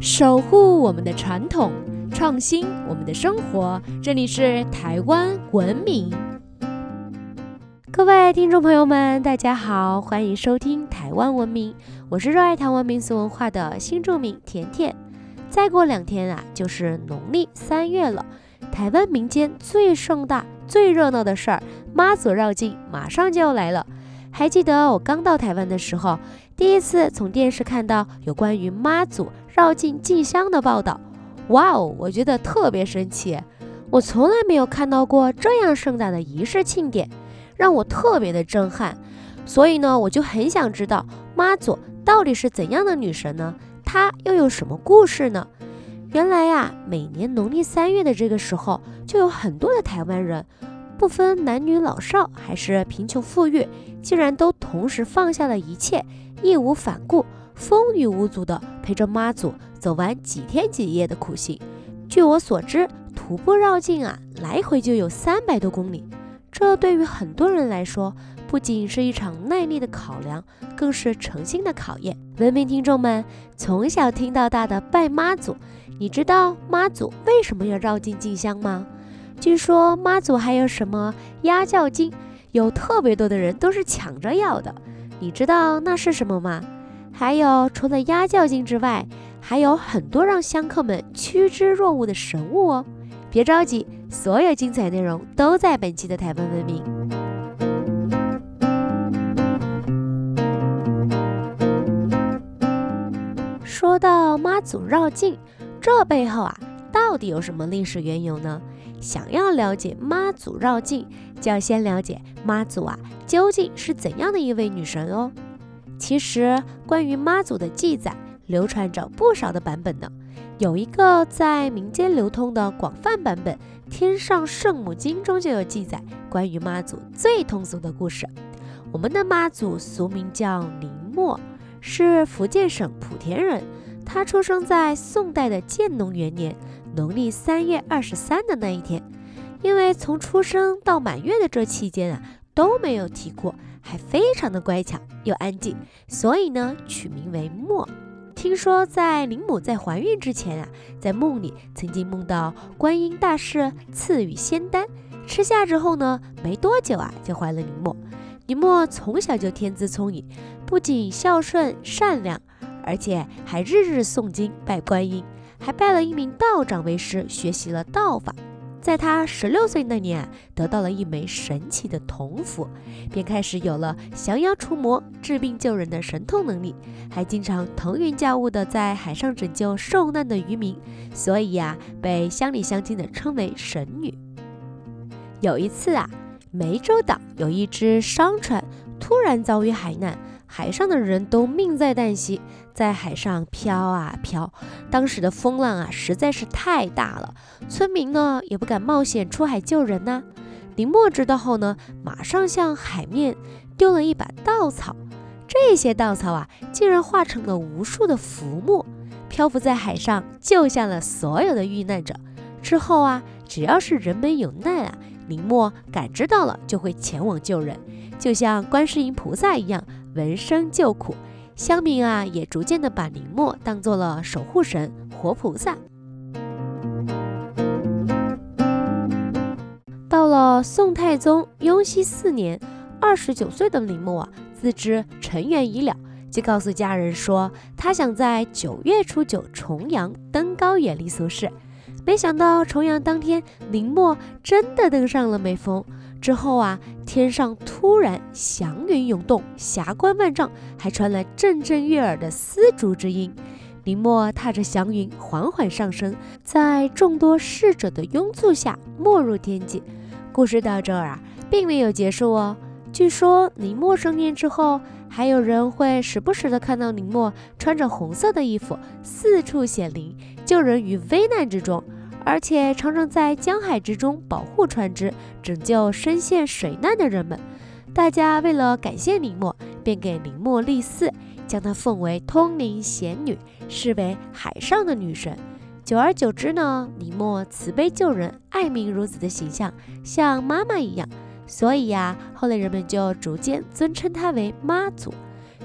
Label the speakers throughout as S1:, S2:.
S1: 守护我们的传统，创新我们的生活。这里是台湾文明。各位听众朋友们，大家好，欢迎收听台湾文明。我是热爱台湾民俗文化的新住民甜甜。再过两天啊，就是农历三月了。台湾民间最盛大、最热闹的事儿——妈祖绕境，马上就要来了。还记得我刚到台湾的时候，第一次从电视看到有关于妈祖绕境进香的报道。哇哦，我觉得特别神奇，我从来没有看到过这样盛大的仪式庆典。让我特别的震撼，所以呢，我就很想知道妈祖到底是怎样的女神呢？她又有什么故事呢？原来呀，每年农历三月的这个时候，就有很多的台湾人，不分男女老少还是贫穷富裕，竟然都同时放下了一切，义无反顾、风雨无阻的陪着妈祖走完几天几夜的苦行。据我所知，徒步绕境啊，来回就有三百多公里。这对于很多人来说，不仅是一场耐力的考量，更是诚心的考验。文明听众们从小听到大的拜妈祖，你知道妈祖为什么要绕境进香吗？据说妈祖还有什么压轿金，有特别多的人都是抢着要的。你知道那是什么吗？还有除了鸭叫精之外，还有很多让香客们趋之若鹜的神物哦。别着急，所有精彩内容都在本期的台湾文明。说到妈祖绕境，这背后啊，到底有什么历史缘由呢？想要了解妈祖绕境，就要先了解妈祖啊究竟是怎样的一位女神哦。其实，关于妈祖的记载，流传着不少的版本呢。有一个在民间流通的广泛版本，《天上圣母经》中就有记载关于妈祖最通俗的故事。我们的妈祖俗名叫林默，是福建省莆田人。她出生在宋代的建隆元年农历三月二十三的那一天。因为从出生到满月的这期间啊都没有啼过，还非常的乖巧又安静，所以呢取名为默。听说在林母在怀孕之前啊，在梦里曾经梦到观音大士赐予仙丹，吃下之后呢，没多久啊就怀了林默。林默从小就天资聪颖，不仅孝顺善良，而且还日日诵经拜观音，还拜了一名道长为师，学习了道法。在他十六岁那年，得到了一枚神奇的铜符，便开始有了降妖除魔、治病救人的神通能力，还经常腾云驾雾的在海上拯救受难的渔民，所以呀，被乡里乡亲的称为神女。有一次啊，湄洲岛有一只商船突然遭遇海难。海上的人都命在旦夕，在海上飘啊飘。当时的风浪啊实在是太大了，村民呢也不敢冒险出海救人呐。林默知道后呢，马上向海面丢了一把稻草，这些稻草啊竟然化成了无数的浮木，漂浮在海上，救下了所有的遇难者。之后啊，只要是人们有难啊，林默感知到了就会前往救人，就像观世音菩萨一样。闻声救苦，乡民啊也逐渐的把林默当做了守护神、活菩萨。到了宋太宗雍熙四年，二十九岁的林默啊自知尘缘已了，就告诉家人说他想在九月初九重阳登高远离俗世。没想到重阳当天，林默真的登上了眉峰。之后啊，天上突然祥云涌动，霞光万丈，还传来阵阵悦耳的丝竹之音。林默踏着祥云缓缓上升，在众多侍者的拥簇下没入天际。故事到这儿啊，并没有结束哦。据说林默升天之后，还有人会时不时的看到林默穿着红色的衣服，四处显灵，救人于危难之中。而且常常在江海之中保护船只，拯救深陷水难的人们。大家为了感谢林默，便给林默立寺，将她奉为通灵贤女，视为海上的女神。久而久之呢，林默慈悲救人、爱民如子的形象像妈妈一样，所以呀，后来人们就逐渐尊称她为妈祖。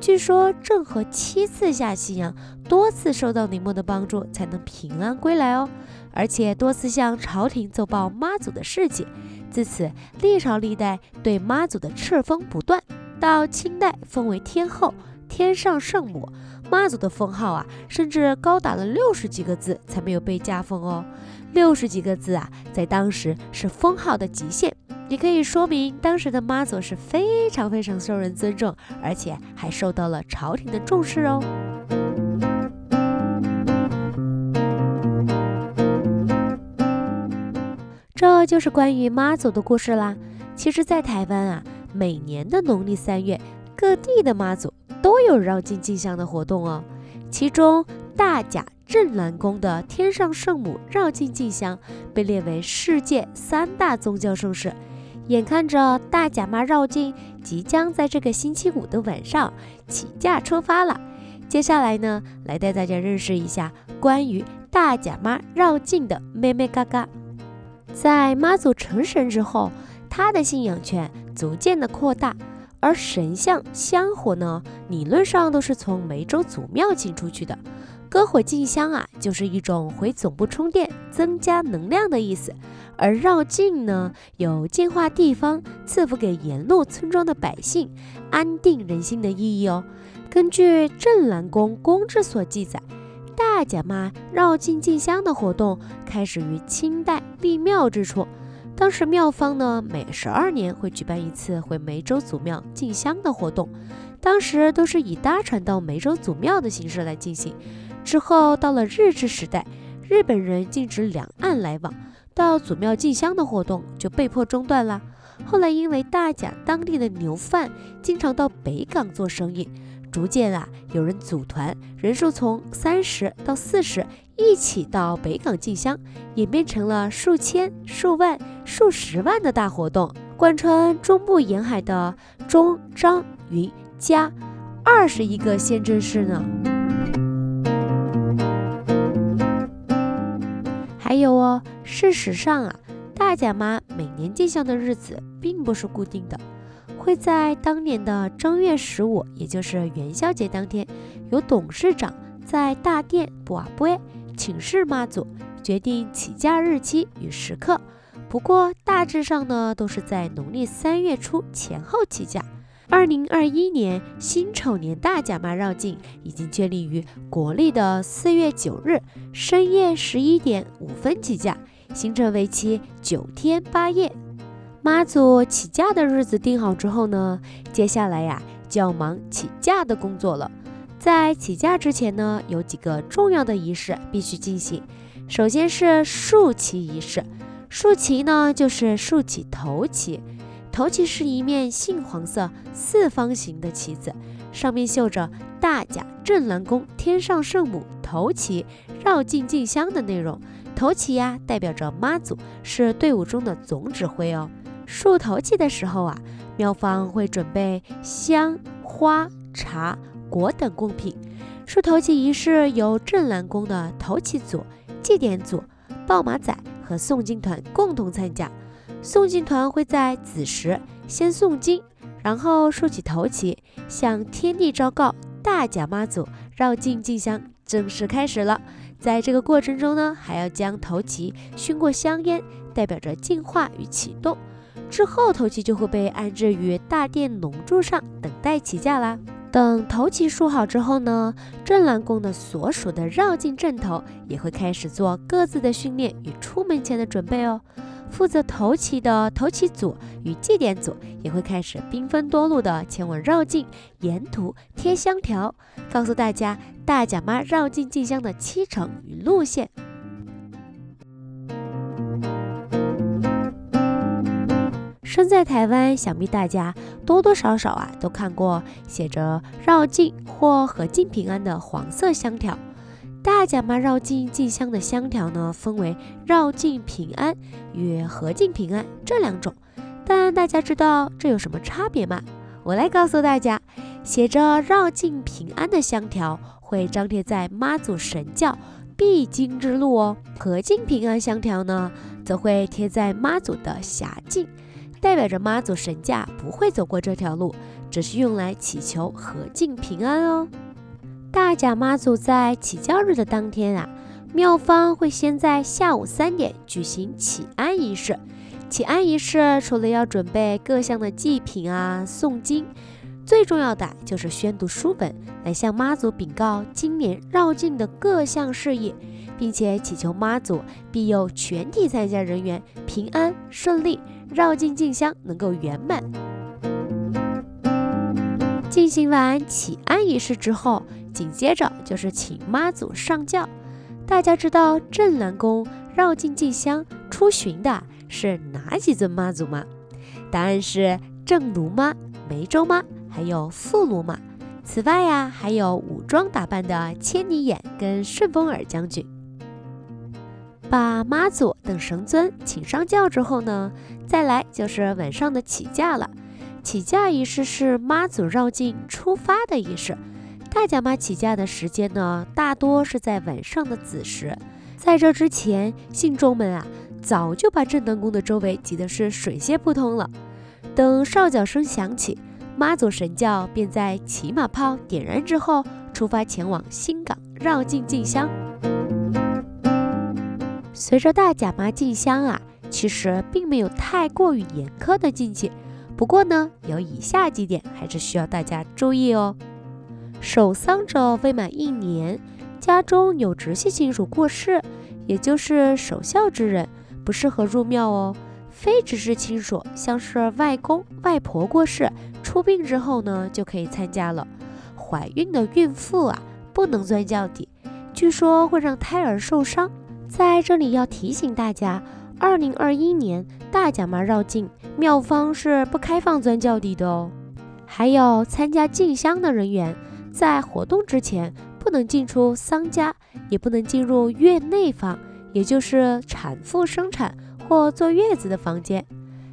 S1: 据说郑和七次下西洋，多次受到李牧的帮助，才能平安归来哦。而且多次向朝廷奏报妈祖的事迹，自此历朝历代对妈祖的敕封不断。到清代封为天后、天上圣母，妈祖的封号啊，甚至高达了六十几个字才没有被加封哦。六十几个字啊，在当时是封号的极限，也可以说明当时的妈祖是非常非常受人尊重，而且还受到了朝廷的重视哦。这就是关于妈祖的故事啦。其实，在台湾啊。每年的农历三月，各地的妈祖都有绕境进香的活动哦。其中，大甲镇澜宫的天上圣母绕境进香被列为世界三大宗教盛事。眼看着大甲妈绕境即将在这个星期五的晚上起驾出发了，接下来呢，来带大家认识一下关于大甲妈绕境的妹妹嘎嘎。在妈祖成神之后，他的信仰圈。逐渐的扩大，而神像香火呢，理论上都是从梅州祖庙进出去的。篝火进香啊，就是一种回总部充电、增加能量的意思。而绕境呢，有净化地方、赐福给沿路村庄的百姓、安定人心的意义哦。根据镇南宫宫志所记载，大甲妈绕境进香的活动开始于清代立庙之初。当时庙方呢，每十二年会举办一次回梅州祖庙进香的活动，当时都是以搭船到梅州祖庙的形式来进行。之后到了日治时代，日本人禁止两岸来往，到祖庙进香的活动就被迫中断了。后来因为大甲当地的牛贩经常到北港做生意。逐渐啊，有人组团，人数从三十到四十，一起到北港进香，演变成了数千、数万、数十万的大活动，贯穿中部沿海的中、张、云、嘉二十一个县镇市呢。还有哦，事实上啊，大甲妈每年进香的日子并不是固定的。会在当年的正月十五，也就是元宵节当天，由董事长在大殿布瓦布请示妈祖，决定起驾日期与时刻。不过大致上呢，都是在农历三月初前后起驾。二零二一年辛丑年大甲妈绕境已经确立于国历的四月九日深夜十一点五分起驾，行程为期九天八夜。妈祖起驾的日子定好之后呢，接下来呀就要忙起驾的工作了。在起驾之前呢，有几个重要的仪式必须进行。首先是竖旗仪式，竖旗呢就是竖起头旗。头旗是一面杏黄色四方形的旗子，上面绣着“大甲镇澜宫天上圣母头旗绕境进香”的内容。头旗呀代表着妈祖是队伍中的总指挥哦。竖头旗的时候啊，庙方会准备香花茶果等贡品。竖头旗仪式由镇澜宫的头旗组、祭典组、报马仔和诵经团共同参加。诵经团会在子时先诵经，然后竖起头旗，向天地昭告大甲妈祖绕境进香正式开始了。在这个过程中呢，还要将头旗熏过香烟，代表着净化与启动。之后，头旗就会被安置于大殿龙柱上，等待起驾啦。等头旗竖好之后呢，镇澜宫的所属的绕境阵头也会开始做各自的训练与出门前的准备哦。负责头旗的头旗组与祭典组也会开始兵分多路的前往绕境，沿途贴香条，告诉大家大甲妈绕境进香的期程与路线。身在台湾，想必大家多多少少啊都看过写着“绕境”或“和境平安”的黄色香条。大甲妈绕境进香的香条呢，分为“绕境平安”与“和境平安”这两种。但大家知道这有什么差别吗？我来告诉大家，写着“绕境平安”的香条会张贴在妈祖神教必经之路哦，“和境平安”香条呢，则会贴在妈祖的辖境。代表着妈祖神驾不会走过这条路，只是用来祈求和敬平安哦。大甲妈祖在起轿日的当天啊，庙方会先在下午三点举行起安仪式。起安仪式除了要准备各项的祭品啊、诵经，最重要的就是宣读书本，来向妈祖禀告今年绕境的各项事宜。并且祈求妈祖庇佑全体参加人员平安顺利，绕境进香能够圆满。进行完祈安仪式之后，紧接着就是请妈祖上轿。大家知道镇南宫绕境进香出巡的是哪几尊妈祖吗？答案是正炉妈、梅州妈，还有副鲁马。此外呀，还有武装打扮的千里眼跟顺风耳将军。把妈祖等神尊请上轿之后呢，再来就是晚上的起驾了。起驾仪式是妈祖绕境出发的仪式。大甲妈起驾的时间呢，大多是在晚上的子时。在这之前，信众们啊，早就把正南宫的周围挤得是水泄不通了。等哨角声响起，妈祖神轿便在骑马炮点燃之后，出发前往新港绕境进香。随着大甲妈进香啊，其实并没有太过于严苛的禁忌。不过呢，有以下几点还是需要大家注意哦。守丧者未满一年，家中有直系亲属过世，也就是守孝之人，不适合入庙哦。非直系亲属，像是外公外婆过世、出殡之后呢，就可以参加了。怀孕的孕妇啊，不能钻轿底，据说会让胎儿受伤。在这里要提醒大家，二零二一年大甲妈绕境，庙方是不开放钻轿底的哦。还有参加进香的人员，在活动之前不能进出丧家，也不能进入院内房，也就是产妇生产或坐月子的房间。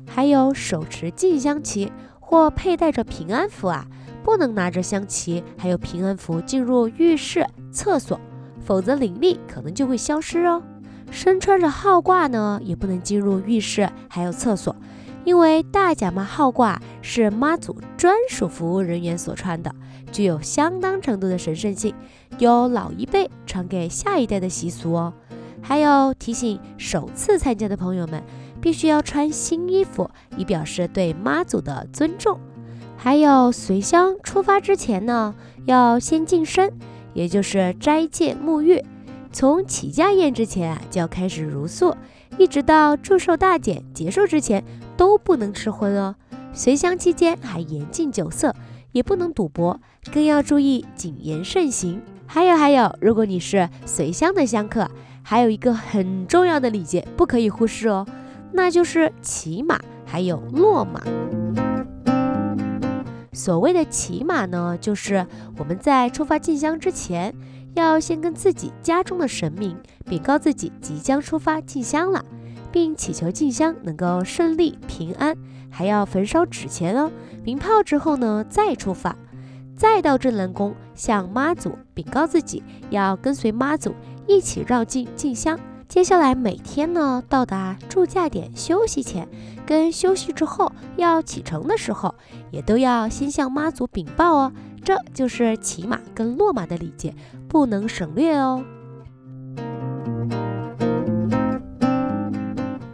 S1: 还有手持进香旗或佩戴着平安符啊，不能拿着香旗还有平安符进入浴室、厕所，否则灵力可能就会消失哦。身穿着号褂呢，也不能进入浴室，还有厕所，因为大甲妈号褂是妈祖专属服务人员所穿的，具有相当程度的神圣性，有老一辈传给下一代的习俗哦。还有提醒首次参加的朋友们，必须要穿新衣服，以表示对妈祖的尊重。还有随香出发之前呢，要先净身，也就是斋戒沐浴。从起驾宴之前啊，就要开始茹素，一直到祝寿大典结束之前都不能吃荤哦。随香期间还严禁酒色，也不能赌博，更要注意谨言慎行。还有还有，如果你是随香的香客，还有一个很重要的礼节不可以忽视哦，那就是骑马还有落马。所谓的骑马呢，就是我们在出发进香之前。要先跟自己家中的神明禀告自己即将出发进香了，并祈求进香能够顺利平安，还要焚烧纸钱哦。鸣炮之后呢，再出发，再到镇南宫向妈祖禀告自己要跟随妈祖一起绕境进香。接下来每天呢，到达住驾点休息前跟休息之后要启程的时候，也都要先向妈祖禀报哦。这就是骑马跟落马的礼节，不能省略哦。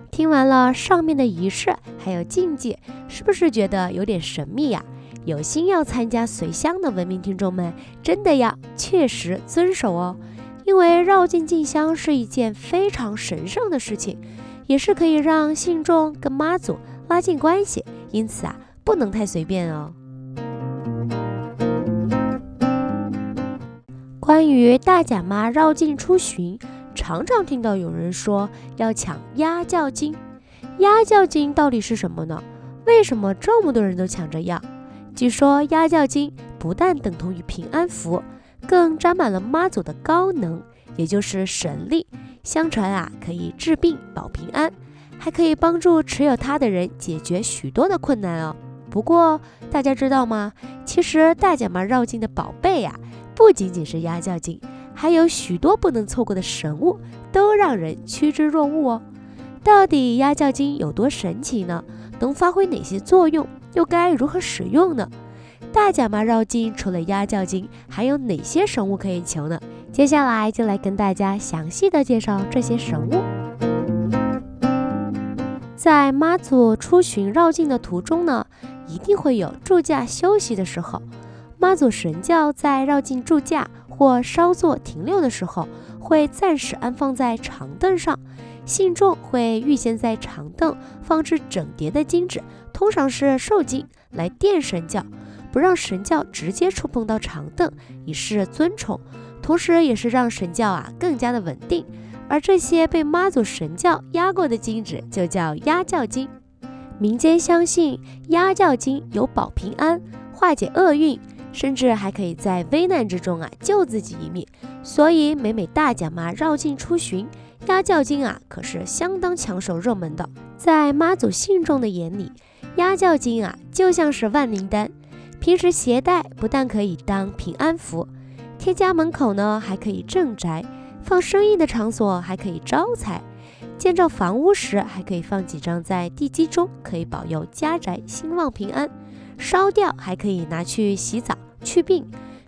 S1: 听完了上面的仪式还有禁忌，是不是觉得有点神秘呀？有心要参加随香的文明听众们，真的要确实遵守哦。因为绕境进香是一件非常神圣的事情，也是可以让信众跟妈祖拉近关系，因此啊，不能太随便哦。关于大甲妈绕境出巡，常常听到有人说要抢鸭叫金。鸭叫金到底是什么呢？为什么这么多人都抢着要？据说压轿金不但等同于平安符，更沾满了妈祖的高能，也就是神力。相传啊，可以治病保平安，还可以帮助持有它的人解决许多的困难哦。不过大家知道吗？其实大脚妈绕境的宝贝呀。不仅仅是压轿金，还有许多不能错过的神物，都让人趋之若鹜哦。到底压轿金有多神奇呢？能发挥哪些作用，又该如何使用呢？大甲妈绕境除了压轿金，还有哪些神物可以求呢？接下来就来跟大家详细的介绍这些神物。在妈祖出巡绕境的途中呢，一定会有住驾休息的时候。妈祖神轿在绕境住驾或稍作停留的时候，会暂时安放在长凳上，信众会预先在长凳放置整叠的金纸，通常是寿金，来垫神轿，不让神轿直接触碰到长凳，以示尊崇。同时，也是让神教啊更加的稳定，而这些被妈祖神教压过的金纸就叫压轿金。民间相信压轿金有保平安、化解厄运，甚至还可以在危难之中啊救自己一命。所以每每大甲妈绕境出巡，压轿金啊可是相当抢手热门的。在妈祖信众的眼里，压轿金啊就像是万灵丹，平时携带不但可以当平安符。贴家门口呢，还可以镇宅；放生意的场所还可以招财；建造房屋时还可以放几张在地基中，可以保佑家宅兴旺平安。烧掉还可以拿去洗澡祛病。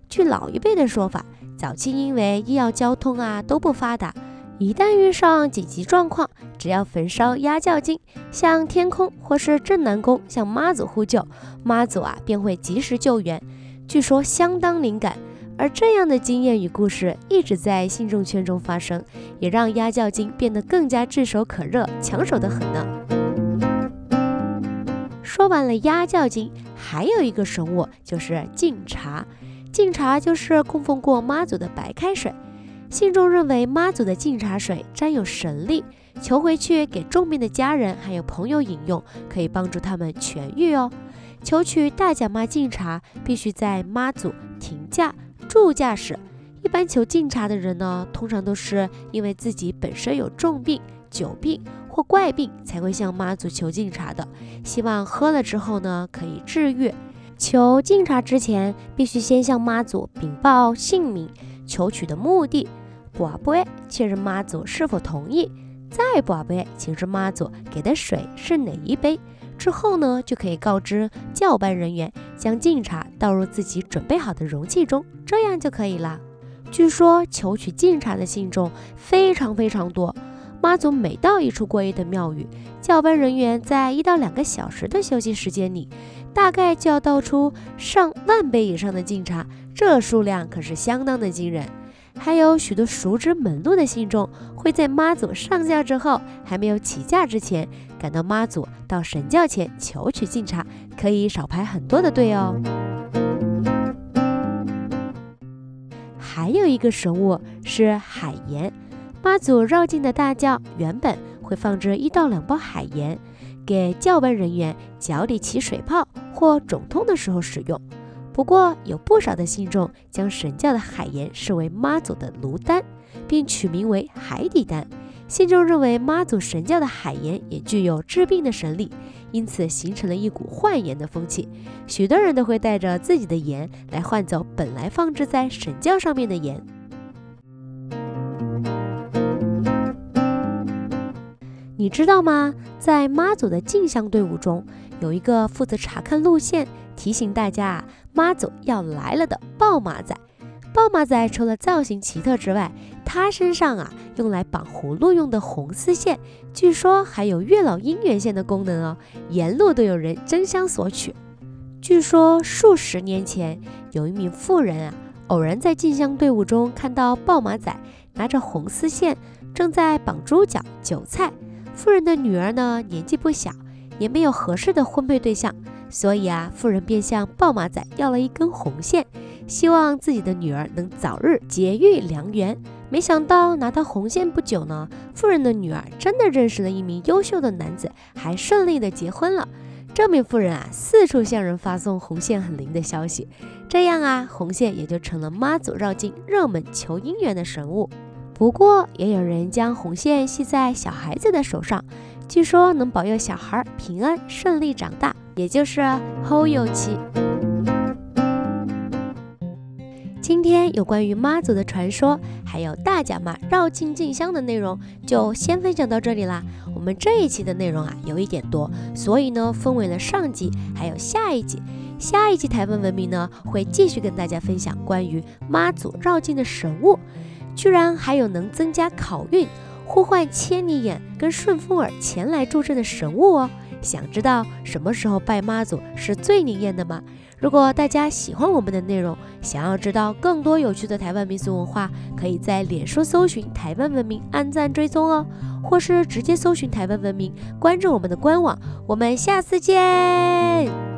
S1: 据老一辈的说法，早期因为医药交通啊都不发达，一旦遇上紧急状况，只要焚烧压轿金，向天空或是镇南宫向妈祖呼救，妈祖啊便会及时救援。据说相当灵感。而这样的经验与故事一直在信众圈中发生，也让压轿金变得更加炙手可热、抢手的很呢。说完了压轿金，还有一个神物就是敬茶。敬茶就是供奉过妈祖的白开水，信众认为妈祖的敬茶水沾有神力，求回去给重病的家人还有朋友饮用，可以帮助他们痊愈哦。求取大甲妈敬茶，必须在妈祖停驾。助驾时，一般求敬茶的人呢，通常都是因为自己本身有重病、久病或怪病，才会向妈祖求敬茶的。希望喝了之后呢，可以治愈。求敬茶之前，必须先向妈祖禀报姓名、求取的目的，卜杯确认妈祖是否同意，再卜杯请示妈祖给的水是哪一杯。之后呢，就可以告知教班人员将敬茶倒入自己准备好的容器中，这样就可以了。据说求取敬茶的信众非常非常多，妈祖每到一处过夜的庙宇，教班人员在一到两个小时的休息时间里，大概就要倒出上万杯以上的敬茶，这数量可是相当的惊人。还有许多熟知门路的信众，会在妈祖上轿之后，还没有起驾之前，赶到妈祖到神轿前求取敬茶，可以少排很多的队哦。还有一个神物是海盐，妈祖绕境的大轿原本会放置一到两包海盐，给轿班人员脚底起水泡或肿痛的时候使用。不过，有不少的信众将神教的海盐视为妈祖的炉丹，并取名为海底丹。信众认为妈祖神教的海盐也具有治病的神力，因此形成了一股换盐的风气。许多人都会带着自己的盐来换走本来放置在神教上面的盐。你知道吗？在妈祖的进香队伍中，有一个负责查看路线。提醒大家啊，妈祖要来了的豹马仔。豹马仔除了造型奇特之外，它身上啊用来绑葫芦用的红丝线，据说还有月老姻缘线的功能哦。沿路都有人争相索取。据说数十年前，有一名妇人啊，偶然在进香队伍中看到豹马仔拿着红丝线，正在绑猪脚、韭菜。妇人的女儿呢，年纪不小，也没有合适的婚配对象。所以啊，妇人便向豹马仔要了一根红线，希望自己的女儿能早日结育良缘。没想到拿到红线不久呢，妇人的女儿真的认识了一名优秀的男子，还顺利的结婚了。这名妇人啊，四处向人发送红线很灵的消息，这样啊，红线也就成了妈祖绕境热门求姻缘的神物。不过，也有人将红线系在小孩子的手上，据说能保佑小孩平安顺利长大。也就是后有期。今天有关于妈祖的传说，还有大甲妈绕境进香的内容，就先分享到这里啦。我们这一期的内容啊有一点多，所以呢分为了上集还有下一集。下一集台湾文明呢会继续跟大家分享关于妈祖绕境的神物，居然还有能增加考运、呼唤千里眼跟顺风耳前来助阵的神物哦。想知道什么时候拜妈祖是最灵验的吗？如果大家喜欢我们的内容，想要知道更多有趣的台湾民俗文化，可以在脸书搜寻“台湾文明”，按赞追踪哦，或是直接搜寻“台湾文明”，关注我们的官网。我们下次见。